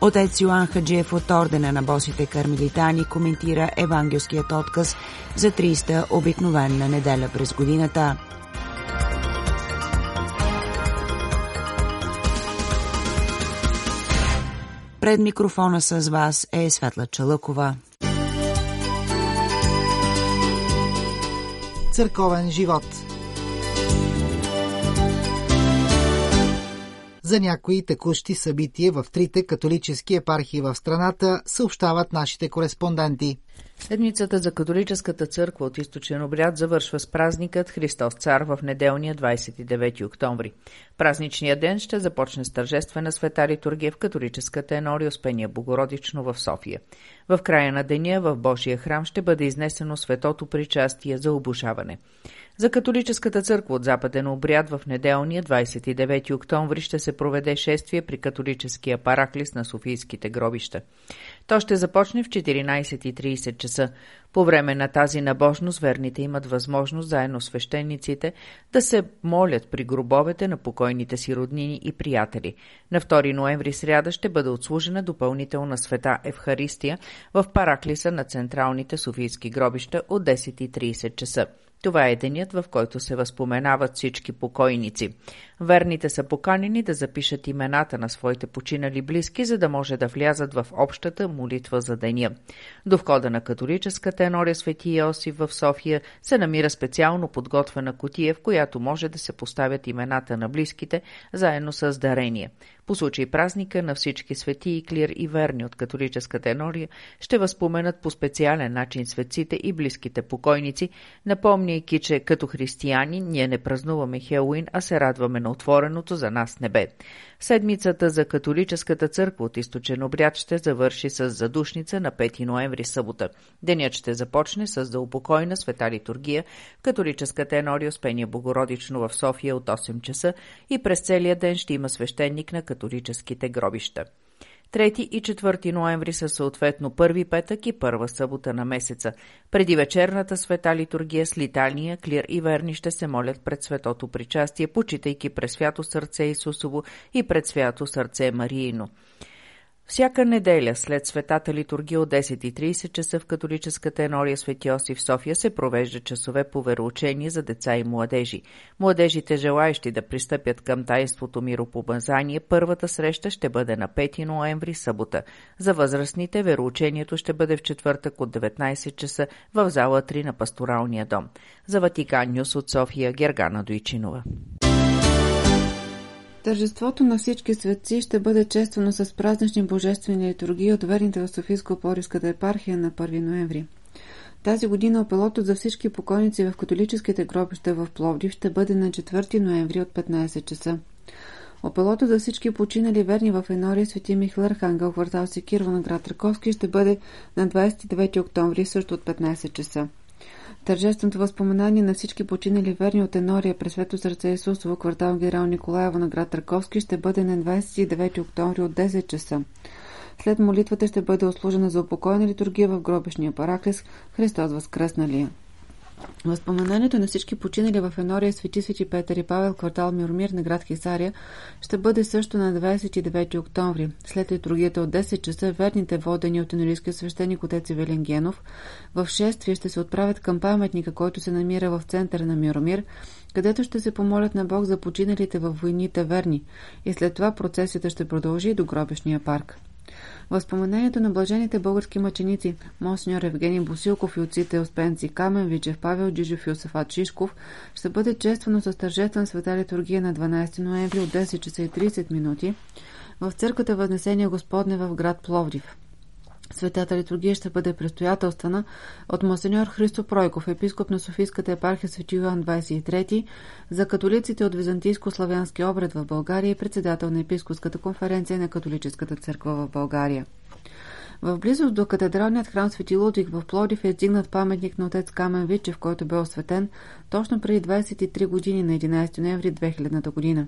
Отец Йоан Хаджиев от Ордена на босите кармелитани коментира евангелският отказ за 30-та обикновена неделя през годината. Пред микрофона с вас е Светла Чалъкова. Църковен живот – За някои текущи събития в трите католически епархии в страната съобщават нашите кореспонденти. Седмицата за католическата църква от източен обряд завършва с празникът Христос цар в неделния 29 октомври. Празничният ден ще започне с тържествена света литургия в католическата енори Успения Богородично в София. В края на деня в Божия храм ще бъде изнесено светото причастие за обожаване. За католическата църква от западен обряд в неделния 29 октомври ще се проведе шествие при католическия параклис на Софийските гробища. То ще започне в 14.30 часа. По време на тази набожност верните имат възможност заедно с свещениците да се молят при гробовете на покойните си роднини и приятели. На 2 ноември сряда ще бъде отслужена допълнителна света Евхаристия в параклиса на централните Софийски гробища от 10.30 часа. Това е денят, в който се възпоменават всички покойници. Верните са поканени да запишат имената на своите починали близки, за да може да влязат в общата молитва за деня. До входа на католическата енория Свети Йосиф в София се намира специално подготвена котия, в която може да се поставят имената на близките, заедно с дарения. По случай празника на всички свети и клир и верни от католическата енория ще възпоменат по специален начин светците и близките покойници, напомняйки, че като християни ние не празнуваме Хелуин, а се радваме на отвореното за нас небе. Седмицата за католическата църква от източен обряд ще завърши с задушница на 5 ноември събота. Денят ще започне с заупокойна света литургия в католическата енория Успение Богородично в София от 8 часа и през целия ден ще има свещеник на католическите гробища. 3 и 4 ноември са съответно първи петък и първа събота на месеца. Преди вечерната света литургия с литания, клир и верни ще се молят пред светото причастие, почитайки през свято сърце Исусово и пред свято сърце Мариино. Всяка неделя след светата литургия от 10.30 часа в католическата енория Свети Йосиф София се провежда часове по вероучение за деца и младежи. Младежите, желаящи да пристъпят към таинството миропомазание, първата среща ще бъде на 5 ноември, събота. За възрастните вероучението ще бъде в четвъртък от 19 часа в зала 3 на пасторалния дом. За Ватикан Нюс от София Гергана Дойчинова. Тържеството на всички светци ще бъде чествано с празнични божествени литургии от верните в Софийско-Пориската епархия на 1 ноември. Тази година опелото за всички покойници в католическите гробища в Пловдив ще бъде на 4 ноември от 15 часа. Опелото за всички починали верни в Енория Свети Михаил Архангел, квартал Секирво на град Раковски ще бъде на 29 октомври също от 15 часа. Тържественото възпоменание на всички починали верни от Енория през Свето сърце Исусово, квартал Генерал Николаева на град Раковски ще бъде на 29 октомври от 10 часа. След молитвата ще бъде ослужена за упокойна литургия в гробешния параклис Христос възкръсналия. Възпоменанието на всички починали в Енория Свети Свети Петър и Павел, квартал Миромир на град Хисария, ще бъде също на 29 октомври. След литургията от 10 часа, верните водени от енорийския свещеник отец Евелин Генов в шествие ще се отправят към паметника, който се намира в центъра на Миромир, където ще се помолят на Бог за починалите във войните верни и след това процесията ще продължи до гробешния парк. Възпоменението на блажените български мъченици Монсеньор Евгений Босилков и отците Оспенци Камен, Вичев, Павел Джижев и Йосифат Шишков ще бъде чествано с тържествен света литургия на 12 ноември от 10 часа и 30 минути в църквата Възнесения Господне в град Пловдив. Светата литургия ще бъде предстоятелствана от монсеньор Христо Пройков, епископ на Софийската епархия Свети Йоан 23, за католиците от Византийско-славянски обред в България и председател на епископската конференция на католическата църква в България. В близост до катедралният храм Свети Лудвиг в Плодив е издигнат паметник на отец Камен Вичев, който бе осветен точно преди 23 години на 11 ноември 2000 година.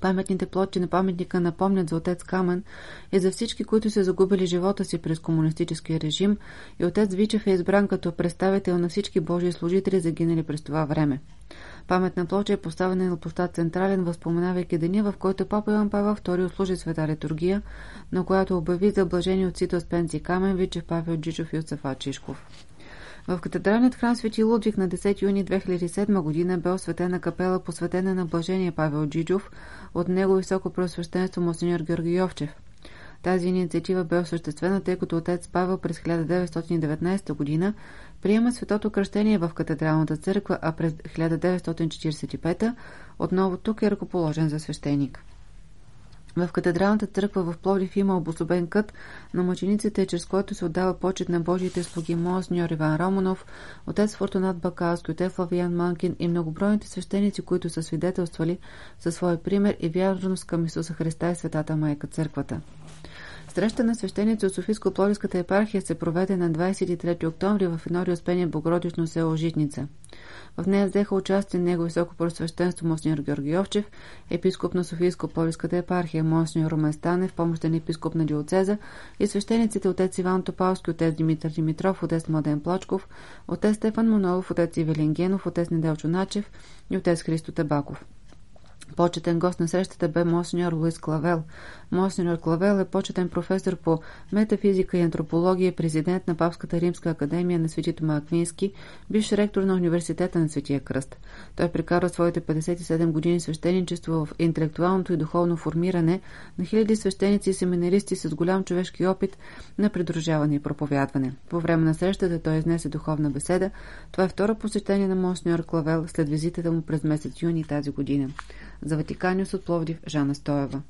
Паметните плочи на паметника напомнят за отец Камен и за всички, които са загубили живота си през комунистическия режим и отец Вичев е избран като представител на всички Божии служители, загинали през това време. Паметна плоча е поставена на площад Централен, възпоменавайки деня, в който папа Иван Павел II отслужи света литургия, на която обяви за блажени от Сито Спенци Камен, Вичев, Павел Джичов и Оцефа Чишков. В катедралният храм Свети Лудвиг на 10 юни 2007 година бе осветена капела, посветена на блажение Павел Джиджов от него високо преосвещенство Монсеньор Георги Йовчев. Тази инициатива бе осъществена, тъй като отец Павел през 1919 година приема светото кръщение в катедралната църква, а през 1945 отново тук е ръкоположен за свещеник. В катедралната църква в Пловдив има обособен кът на мъчениците, чрез който се отдава почет на Божиите слуги Монсньор Иван Романов, отец Фортунат Бакалски, отец Лавиян Манкин и многобройните свещеници, които са свидетелствали със своя пример и вярност към Исуса Христа и Светата Майка Църквата. Среща на свещеници от Софийско-Плодивската епархия се проведе на 23 октомври в едно Успение Богородично село Житница. В нея взеха участие него високо просвещенство Монсеньор Георги Йовчев, епископ на Софийско-Полиската епархия, Монсеньор Румен Станев, помощен епископ на Диоцеза и свещениците отец Иван Топалски, отец Димитър Димитров, отец Младен Плочков, отец Стефан Монолов, отец Ивелин Генов, отец Неделчо Начев и отец Христо Табаков. Почетен гост на срещата бе Монсеньор Луис Клавел. Монсеньор Клавел е почетен професор по метафизика и антропология, президент на Папската римска академия на Свети Тома Аквински, бивш ректор на Университета на Светия Кръст. Той прекара своите 57 години свещеничество в интелектуалното и духовно формиране на хиляди свещеници и семинаристи с голям човешки опит на придружаване и проповядване. По време на срещата той изнесе духовна беседа. Това е второ посещение на Монсеньор Клавел след визитата му през месец юни тази година. За Ватиканиус от Пловдив Жана Стоева.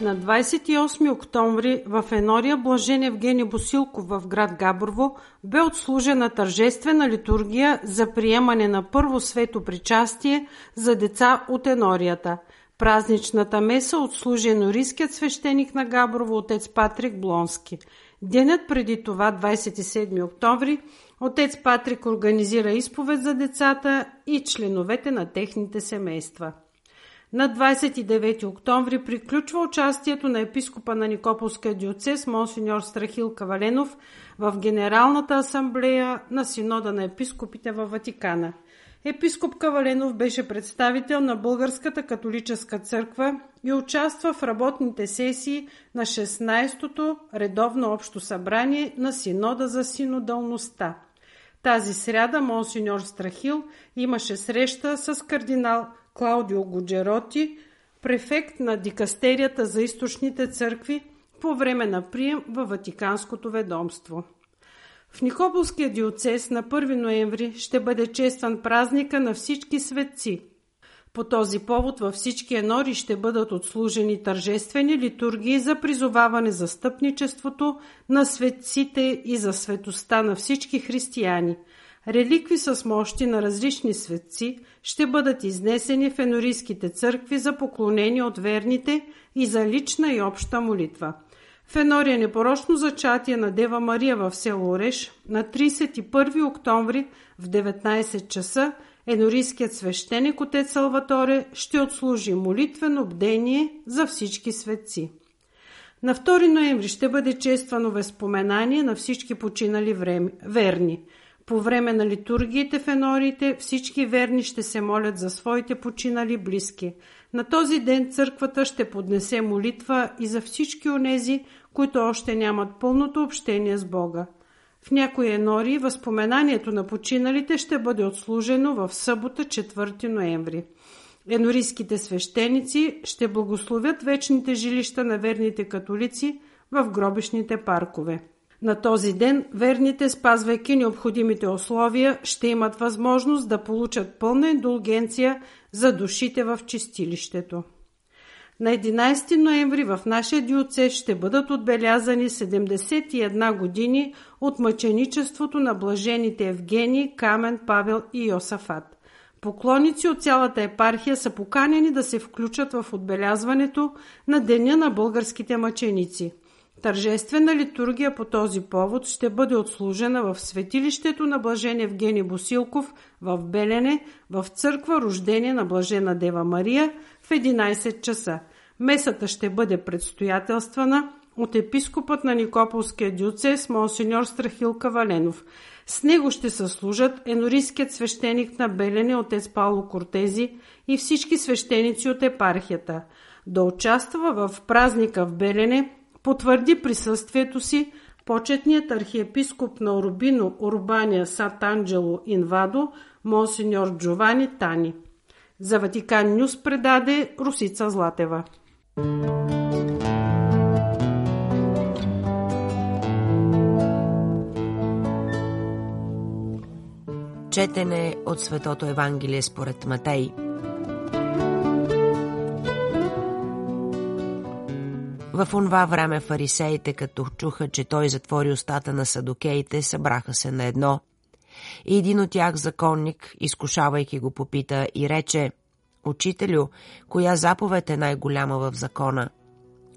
На 28 октомври в Енория Блажен Евгений Босилков в град Габрово бе отслужена тържествена литургия за приемане на първо свето причастие за деца от Енорията. Празничната меса отслужи енорийският свещеник на Габрово отец Патрик Блонски. Денят преди това, 27 октомври, отец Патрик организира изповед за децата и членовете на техните семейства. На 29 октомври приключва участието на епископа на Никополския диоцес Монсеньор Страхил Каваленов в Генералната асамблея на Синода на епископите във Ватикана. Епископ Каваленов беше представител на Българската католическа църква и участва в работните сесии на 16-то редовно общо събрание на Синода за синодалността. Тази сряда Монсеньор Страхил имаше среща с кардинал Клаудио Годжероти, префект на дикастерията за източните църкви по време на прием във Ватиканското ведомство. В Никополския диоцес на 1 ноември ще бъде честван празника на всички светци. По този повод във всички енори ще бъдат отслужени тържествени литургии за призоваване за стъпничеството на светците и за светостта на всички християни – Реликви с мощи на различни светци ще бъдат изнесени в енорийските църкви за поклонение от верните и за лична и обща молитва. В Енория непорочно зачатие на Дева Мария в село Ореш на 31 октомври в 19 часа енорийският свещеник отец Салваторе ще отслужи молитвено бдение за всички светци. На 2 ноември ще бъде чествано възпоменание на всички починали верни – по време на литургиите в енориите всички верни ще се молят за своите починали близки. На този ден църквата ще поднесе молитва и за всички онези, които още нямат пълното общение с Бога. В някои енори възпоменанието на починалите ще бъде отслужено в събота 4 ноември. Енорийските свещеници ще благословят вечните жилища на верните католици в гробишните паркове. На този ден верните, спазвайки необходимите условия, ще имат възможност да получат пълна индулгенция за душите в чистилището. На 11 ноември в нашия диоцес ще бъдат отбелязани 71 години от мъченичеството на блажените Евгений, Камен, Павел и Йосафат. Поклонници от цялата епархия са поканени да се включат в отбелязването на Деня на българските мъченици – Тържествена литургия по този повод ще бъде отслужена в светилището на Блажен Евгений Босилков в Белене, в църква Рождение на Блажена Дева Мария в 11 часа. Месата ще бъде предстоятелствана от епископът на Никополския дюцес Монсеньор Страхил Каваленов. С него ще съслужат енорийският свещеник на Белене отец Пауло Кортези и всички свещеници от епархията. Да участва в празника в Белене потвърди присъствието си почетният архиепископ на Орубино Урбания Сат-Анджело Инвадо Монсеньор Джовани Тани. За Ватикан Нюс предаде Русица Златева. Четене от Светото Евангелие според Матей. В онова време фарисеите, като чуха, че той затвори устата на садокеите, събраха се на едно. И един от тях, законник, изкушавайки го, попита и рече, «Учителю, коя заповед е най-голяма в закона?»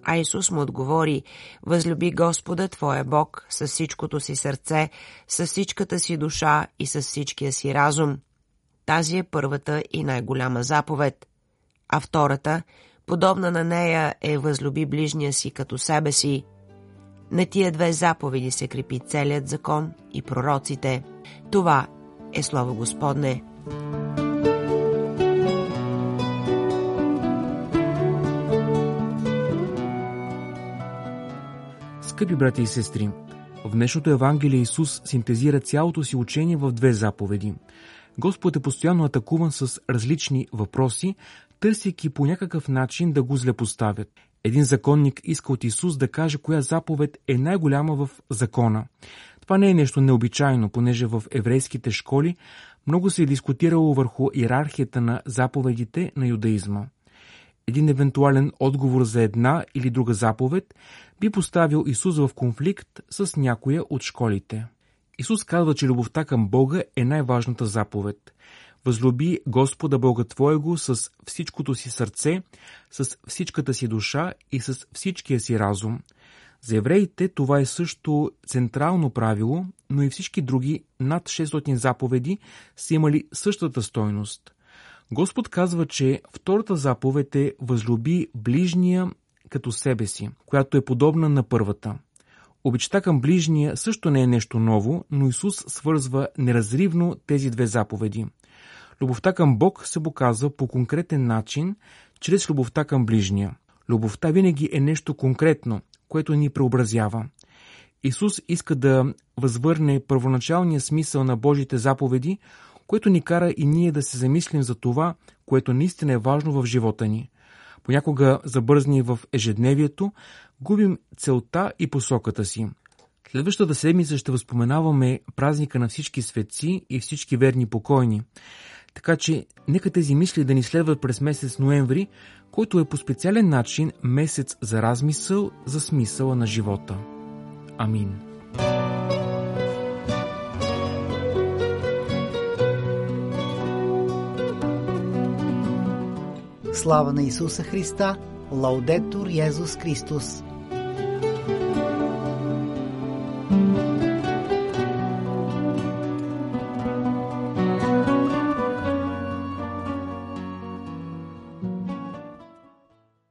А Исус му отговори, възлюби Господа Твоя Бог с всичкото си сърце, с всичката си душа и с всичкия си разум. Тази е първата и най-голяма заповед. А втората, подобна на нея, е възлюби ближния си като себе си. На тия две заповеди се крепи целият закон и пророците. Това е Слово Господне. Скъпи брати и сестри, в днешното Евангелие Исус синтезира цялото си учение в две заповеди. Господ е постоянно атакуван с различни въпроси, търсейки по някакъв начин да го злепоставят. Един законник иска от Исус да каже коя заповед е най-голяма в закона. Това не е нещо необичайно, понеже в еврейските школи много се е дискутирало върху иерархията на заповедите на юдаизма. Един евентуален отговор за една или друга заповед би поставил Исус в конфликт с някоя от школите. Исус казва, че любовта към Бога е най-важната заповед. Възлюби Господа Бога Твоего с всичкото си сърце, с всичката си душа и с всичкия си разум. За евреите това е също централно правило, но и всички други над 600 заповеди са имали същата стойност. Господ казва, че втората заповед е възлюби ближния като себе си, която е подобна на първата. Обичта към ближния също не е нещо ново, но Исус свързва неразривно тези две заповеди. Любовта към Бог се показва по конкретен начин, чрез любовта към ближния. Любовта винаги е нещо конкретно, което ни преобразява. Исус иска да възвърне първоначалния смисъл на Божите заповеди, което ни кара и ние да се замислим за това, което наистина е важно в живота ни. Понякога забързни в ежедневието, губим целта и посоката си. Следващата седмица ще възпоменаваме празника на всички светци и всички верни покойни. Така че нека тези мисли да ни следват през месец ноември, който е по специален начин месец за размисъл за смисъла на живота. Амин. Слава на Исуса Христа! Лаудетур Йезус Христос!